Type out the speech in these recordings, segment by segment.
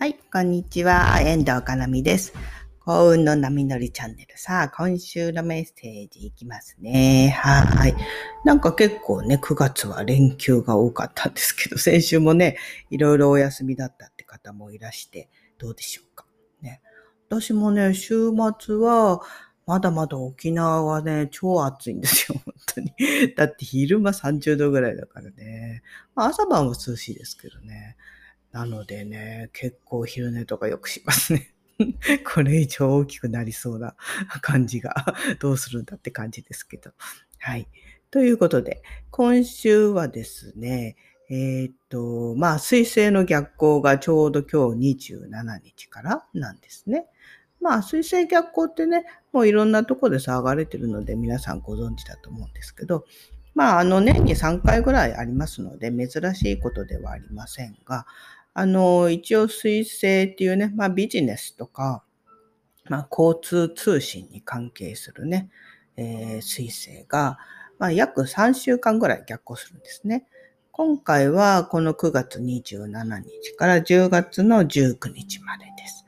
はい、こんにちは。遠藤かなみです。幸運の波乗りチャンネル。さあ、今週のメッセージいきますね。はい。なんか結構ね、9月は連休が多かったんですけど、先週もね、いろいろお休みだったって方もいらして、どうでしょうか。ね。私もね、週末は、まだまだ沖縄はね、超暑いんですよ、本当に。だって昼間30度ぐらいだからね。まあ、朝晩は涼しいですけどね。なのでね、結構昼寝とかよくしますね。これ以上大きくなりそうな 感じが、どうするんだって感じですけど。はい。ということで、今週はですね、えー、っと、まあ、水星の逆行がちょうど今日27日からなんですね。まあ、水星逆行ってね、もういろんなとこで騒がれてるので皆さんご存知だと思うんですけど、まあ、あの、年に3回ぐらいありますので、珍しいことではありませんが、あの、一応水星っていうね、まあビジネスとか、まあ交通通信に関係するね、えー、水星が、まあ約3週間ぐらい逆行するんですね。今回はこの9月27日から10月の19日までです。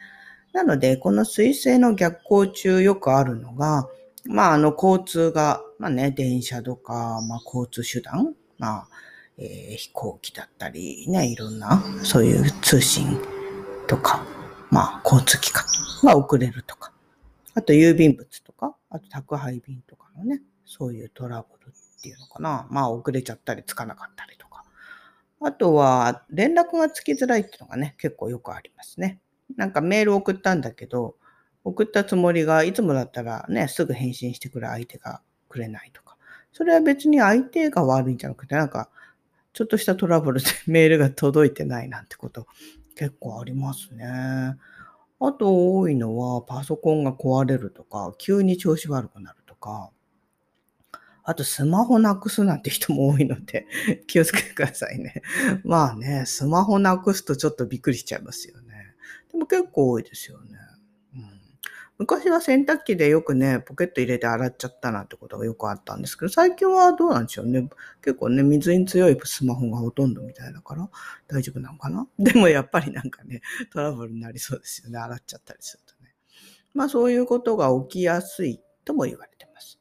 なので、この水星の逆行中よくあるのが、まああの交通が、まあね、電車とか、まあ交通手段、まあえー、飛行機だったり、ね、いろんな、そういう通信とか、まあ、交通機関が遅れるとか、あと郵便物とか、あと宅配便とかのね、そういうトラブルっていうのかな。まあ、遅れちゃったりつかなかったりとか。あとは、連絡がつきづらいっていうのがね、結構よくありますね。なんかメール送ったんだけど、送ったつもりが、いつもだったらね、すぐ返信してくる相手がくれないとか。それは別に相手が悪いんじゃなくて、なんか、ちょっとしたトラブルでメールが届いてないなんてこと結構ありますね。あと多いのはパソコンが壊れるとか、急に調子悪くなるとか、あとスマホなくすなんて人も多いので 気をつけてくださいね。まあね、スマホなくすとちょっとびっくりしちゃいますよね。でも結構多いですよね。昔は洗濯機でよくね、ポケット入れて洗っちゃったなんてことがよくあったんですけど、最近はどうなんでしょうね。結構ね、水に強いスマホがほとんどみたいだから大丈夫なのかな？でもやっぱりなんかね、トラブルになりそうですよね。洗っちゃったりするとね。まあそういうことが起きやすいとも言われてます。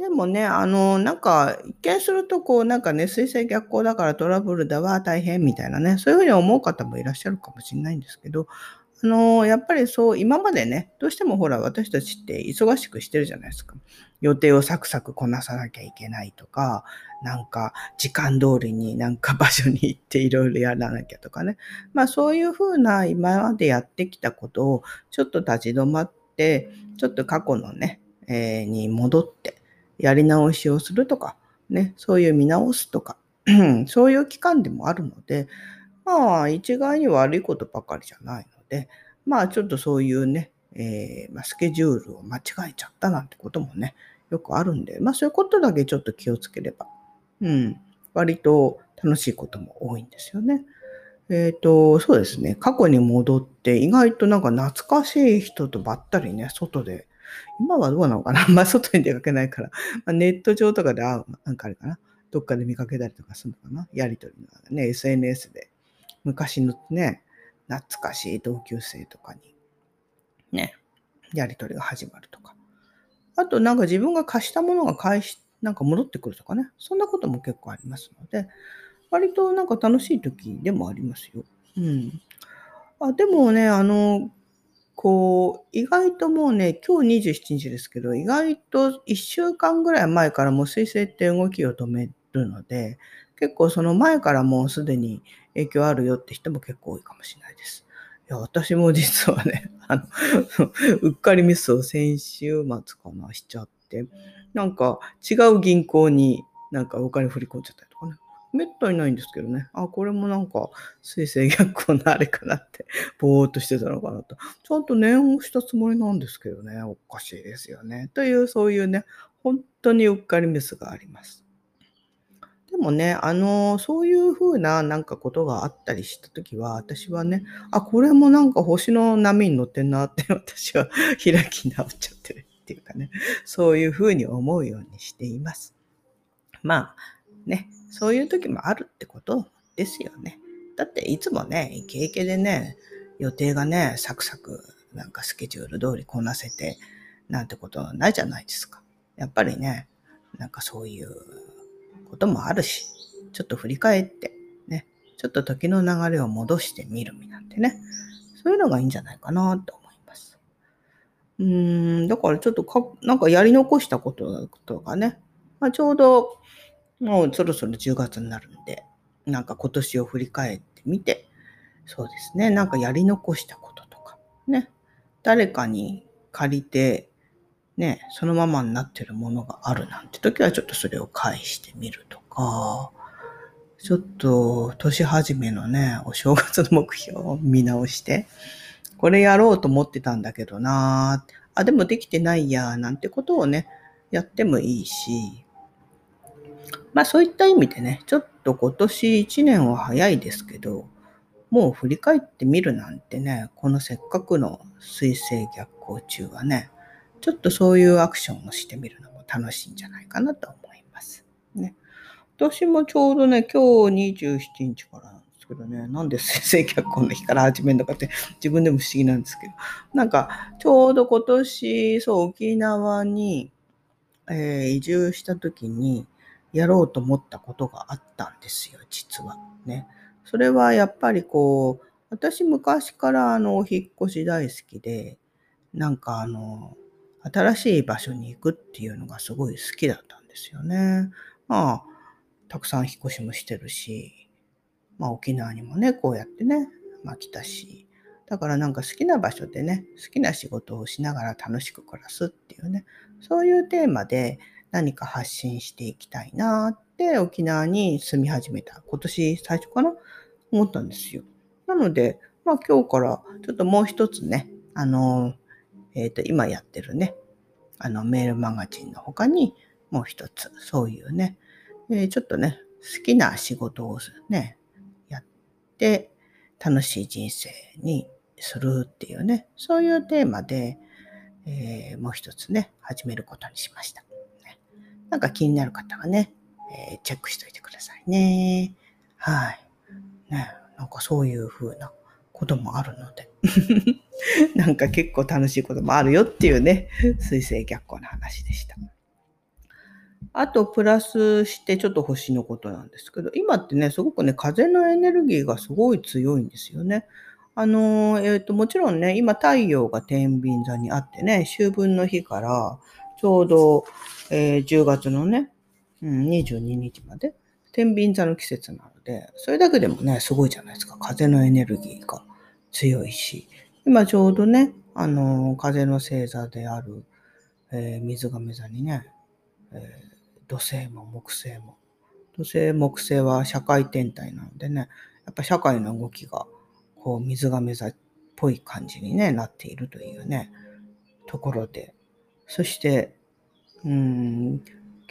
でもね、あの、なんか、一見すると、こう、なんかね、水星逆行だからトラブルだわ、大変みたいなね、そういうふうに思う方もいらっしゃるかもしれないんですけど、あの、やっぱりそう、今までね、どうしてもほら、私たちって忙しくしてるじゃないですか。予定をサクサクこなさなきゃいけないとか、なんか、時間通りになんか場所に行っていろいろやらなきゃとかね。まあそういうふうな今までやってきたことを、ちょっと立ち止まって、ちょっと過去のね、えー、に戻って、やり直しをするとか、ね、そういう見直すとか、そういう期間でもあるので、まあ一概に悪いことばかりじゃないので、まあちょっとそういうね、えー、まあ、スケジュールを間違えちゃったなんてこともね、よくあるんで、まあそういうことだけちょっと気をつければ、うん、割と楽しいことも多いんですよね。えっ、ー、と、そうですね。過去に戻って、意外となんか懐かしい人とばったりね、外で、今はどうなのかな？まあ外に出かけないから、まあ、ネット上とかで会う、なんかあれかな？どっかで見かけたりとかするのかな？やりとりのね、SNS で。昔のね、懐かしい同級生とかに、ね、やりとりが始まるとか。あと、なんか自分が貸したものが返し、なんか戻ってくるとかね。そんなことも結構ありますので、割となんか楽しい時でもありますよ。うん。あでもね、あの、こう、意外ともうね、今日27日ですけど、意外と1週間ぐらい前からもう水星って動きを止めるので、結構その前からもうすでに影響あるよって人も結構多いかもしれないです。いや、私も実はね、あの、うっかりミスを先週末かな、しちゃって、なんか違う銀行になんかお金振り込んじゃったりとかね。めったにないんですけどね。あ、これもなんか、水星逆行のあれかなって、ぼーっとしてたのかなと。ちゃんと念をしたつもりなんですけどね。おかしいですよね。という、そういうね、本当にうっかりミスがあります。でもね、あの、そういう風ななんかことがあったりしたときは、私はね、あ、これもなんか星の波に乗ってんなって 私は開き直っちゃってるっていうかね、そういう風に思うようにしています。まあ、ね、そういう時もあるってことですよね。だっていつもね、イケイケでね、予定がね、サクサク、なんかスケジュール通りこなせて、なんてことはないじゃないですか。やっぱりね、なんかそういうこともあるし、ちょっと振り返って、ね、ちょっと時の流れを戻してみるみなんてね、そういうのがいいんじゃないかなと思います。うーん、だからちょっとか、なんかやり残したこととかね、まあ、ちょうど、もうそろそろ10月になるんで、なんか今年を振り返ってみて、そうですね、なんかやり残したこととか、ね、誰かに借りて、ね、そのままになってるものがあるなんて時はちょっとそれを返してみるとか、ちょっと年始めのね、お正月の目標を見直して、これやろうと思ってたんだけどなあ、でもできてないや、なんてことをね、やってもいいし、まあそういった意味でね、ちょっと今年1年は早いですけど、もう振り返ってみるなんてね、このせっかくの水星逆行中はね、ちょっとそういうアクションをしてみるのも楽しいんじゃないかなと思います。ね。私もちょうどね、今日27日からなんですけどね、なんで先生脚本の日から始めるのかって自分でも不思議なんですけど、なんかちょうど今年、そう、沖縄に、えー、移住した時にやろうと思ったことがあったんですよ、実は。ね。それはやっぱりこう、私昔からあの、お引越し大好きで、なんかあの、新しい場所に行くっていうのがすごい好きだったんですよね。まあ、たくさん引っ越しもしてるし、まあ沖縄にもね、こうやってね、まあ来たし、だからなんか好きな場所でね、好きな仕事をしながら楽しく暮らすっていうね、そういうテーマで何か発信していきたいなって沖縄に住み始めた。今年最初かな？思ったんですよ。なので、まあ今日からちょっともう一つね、あの、えっ、ー、と、今やってるね、あのメールマガジンの他にもう一つ、そういうね、えー、ちょっとね、好きな仕事をね、やって楽しい人生にするっていうね、そういうテーマで、えー、もう一つね、始めることにしました。ね、なんか気になる方はね、えー、チェックしといてくださいね。はい。ね、なんかそういう風なこともあるので。なんか結構楽しいこともあるよっていうね、水星逆行の話でした。あと、プラスしてちょっと星のことなんですけど、今ってね、すごくね、風のエネルギーがすごい強いんですよね。あの、えっ、ー、と、もちろんね、今太陽が天秤座にあってね、秋分の日からちょうど、えー、10月のね、うん、22日まで天秤座の季節なので、それだけでもね、すごいじゃないですか。風のエネルギーが強いし。今ちょうどね、あの、風の星座である、えー、水亀座にね、えー、土星も木星も。土星、木星は社会天体なのでね、やっぱ社会の動きが、こう、水亀座っぽい感じに、ね、なっているというね、ところで。そして、うん、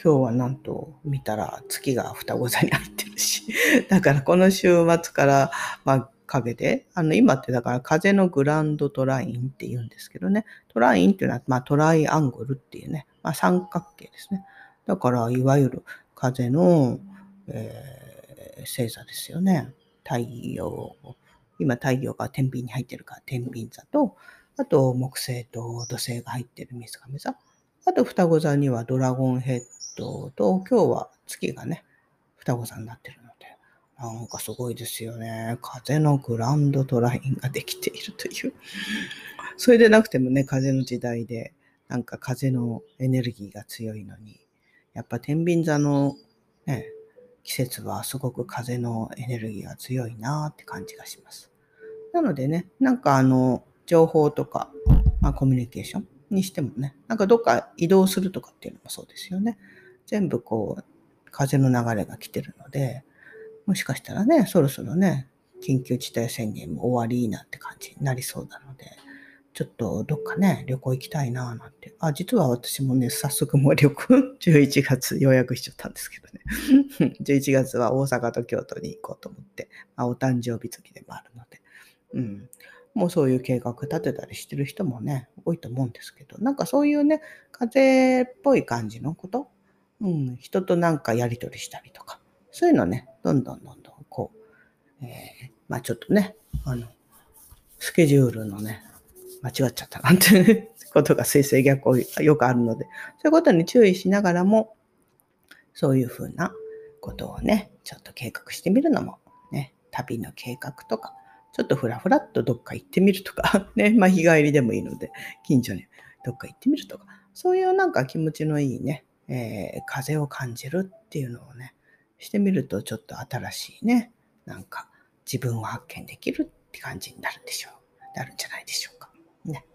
今日はなんと見たら月が双子座に入ってるし、だからこの週末から、まあ、影で、あの、今ってだから風のグランドトラインって言うんですけどね、トラインっていうのは、まあ、トライアングルっていうね、まあ、三角形ですね。だから、いわゆる風の、えー、星座ですよね。太陽、今太陽が天秤に入ってるから天秤座と、あと木星と土星が入ってる水亀座。あと双子座にはドラゴンヘッドと、今日は月がね、双子座になってるの、なんかすごいですよね。風のグランドトラインができているという。それでなくてもね、風の時代で、なんか風のエネルギーが強いのに、やっぱ天秤座のね、季節はすごく風のエネルギーが強いなって感じがします。なのでね、なんかあの、情報とか、まあ、コミュニケーションにしてもね、なんかどっか移動するとかっていうのもそうですよね。全部こう、風の流れが来てるので、もしかしたらね、そろそろね、緊急事態宣言も終わりなんて感じになりそうなので、ちょっとどっかね、旅行行きたいななんて。あ、実は私もね、早速もう旅行、11月予約しちゃったんですけどね。11月は大阪と京都に行こうと思って、まあ、お誕生日月でもあるので。うん。もうそういう計画立てたりしてる人もね、多いと思うんですけど、なんかそういうね、風邪っぽい感じのこと、うん、人となんかやりとりしたりとか、そういうのね、どんどんどんどんこう、えー、まあちょっとね、あの、スケジュールのね、間違っちゃったなんて ことが水星逆行よくあるので、そういうことに注意しながらも、そういうふうなことをね、ちょっと計画してみるのも、ね、旅の計画とか、ちょっとふらふらっとどっか行ってみるとか、ね、まあ日帰りでもいいので、近所にどっか行ってみるとか、そういうなんか気持ちのいいね、えー、風を感じるっていうのをね、してみるとちょっと新しいね、なんか自分を発見できるって感じになるんでしょう。なるんじゃないでしょうか。ね。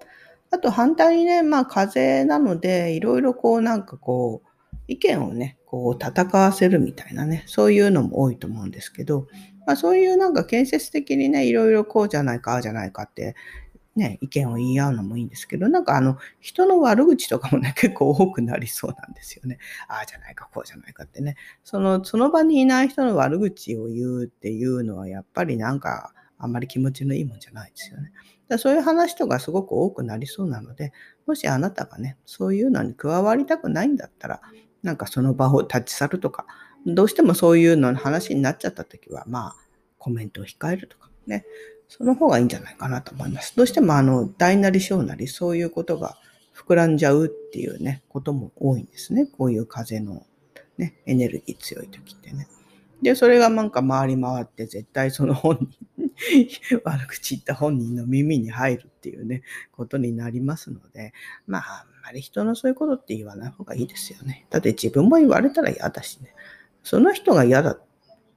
あと反対にね、まあ風邪なので、いろいろこうなんかこう、意見をね、こう戦わせるみたいなね、そういうのも多いと思うんですけど、まあそういうなんか建設的にね、いろいろこうじゃないか、ああじゃないかってね、意見を言い合うのもいいんですけど、なんかあの、人の悪口とかもね、結構多くなりそうなんですよね。ああじゃないか、こうじゃないかってね。その、その場にいない人の悪口を言うっていうのは、やっぱりなんか、あんまり気持ちのいいもんじゃないですよね。だそういう話とかすごく多くなりそうなので、もしあなたがね、そういうのに加わりたくないんだったら、なんかその場を立ち去るとか、どうしてもそういうのの話になっちゃった時は、まあ、コメントを控えるとかね、その方がいいんじゃないかなと思います。どうしてもあの、大なり小なりそういうことが膨らんじゃうっていうね、ことも多いんですね。こういう風のね、エネルギー強い時ってね。で、それがなんか回り回って絶対その本人、悪口言った本人の耳に入るっていうね、ことになりますので、まあ、あんまり人のそういうことって言わない方がいいですよね。だって自分も言われたら嫌だしね。その人が嫌だっ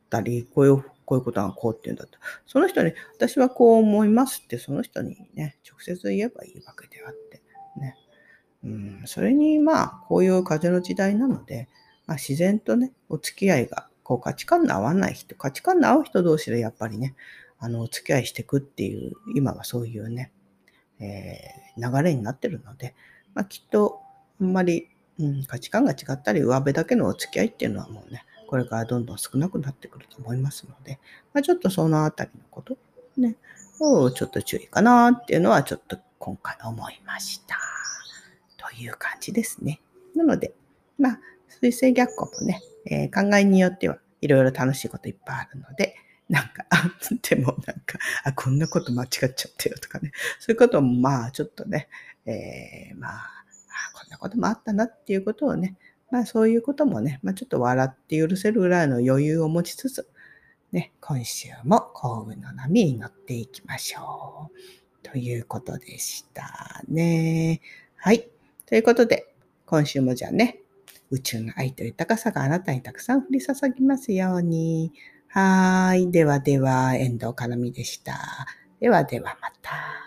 たり、こういうこういうことがこうって言うんだと。その人に、私はこう思いますって、その人にね、直接言えばいいわけであって、ね。うん、それに、まあ、こういう風の時代なので、まあ、自然とね、お付き合いが、こう価値観の合わない人、価値観の合う人同士でやっぱりね、あの、お付き合いしていくっていう、今はそういうね、えー、流れになってるので、まあ、きっと、あんまり、うん、価値観が違ったり、上辺だけのお付き合いっていうのはもうね、これからどんどん少なくなってくると思いますので、まあ、ちょっとそのあたりのことね、をちょっと注意かなっていうのはちょっと今回思いました。という感じですね。なので、まあ、水星逆行もね、えー、考えによってはいろいろ楽しいこといっぱいあるので、なんか、あ、でもなんか、あ、こんなこと間違っちゃったよとかね、そういうこともまあちょっとね、えー、ま、あこんなこともあったなっていうことをね、まあそういうこともね、まあちょっと笑って許せるぐらいの余裕を持ちつつ、ね、今週も幸運の波に乗っていきましょう。ということでしたね。はい。ということで、今週もじゃあね、宇宙の愛と豊かさがあなたにたくさん降り注ぎますように。はい。ではでは、遠藤かなみでした。ではではまた。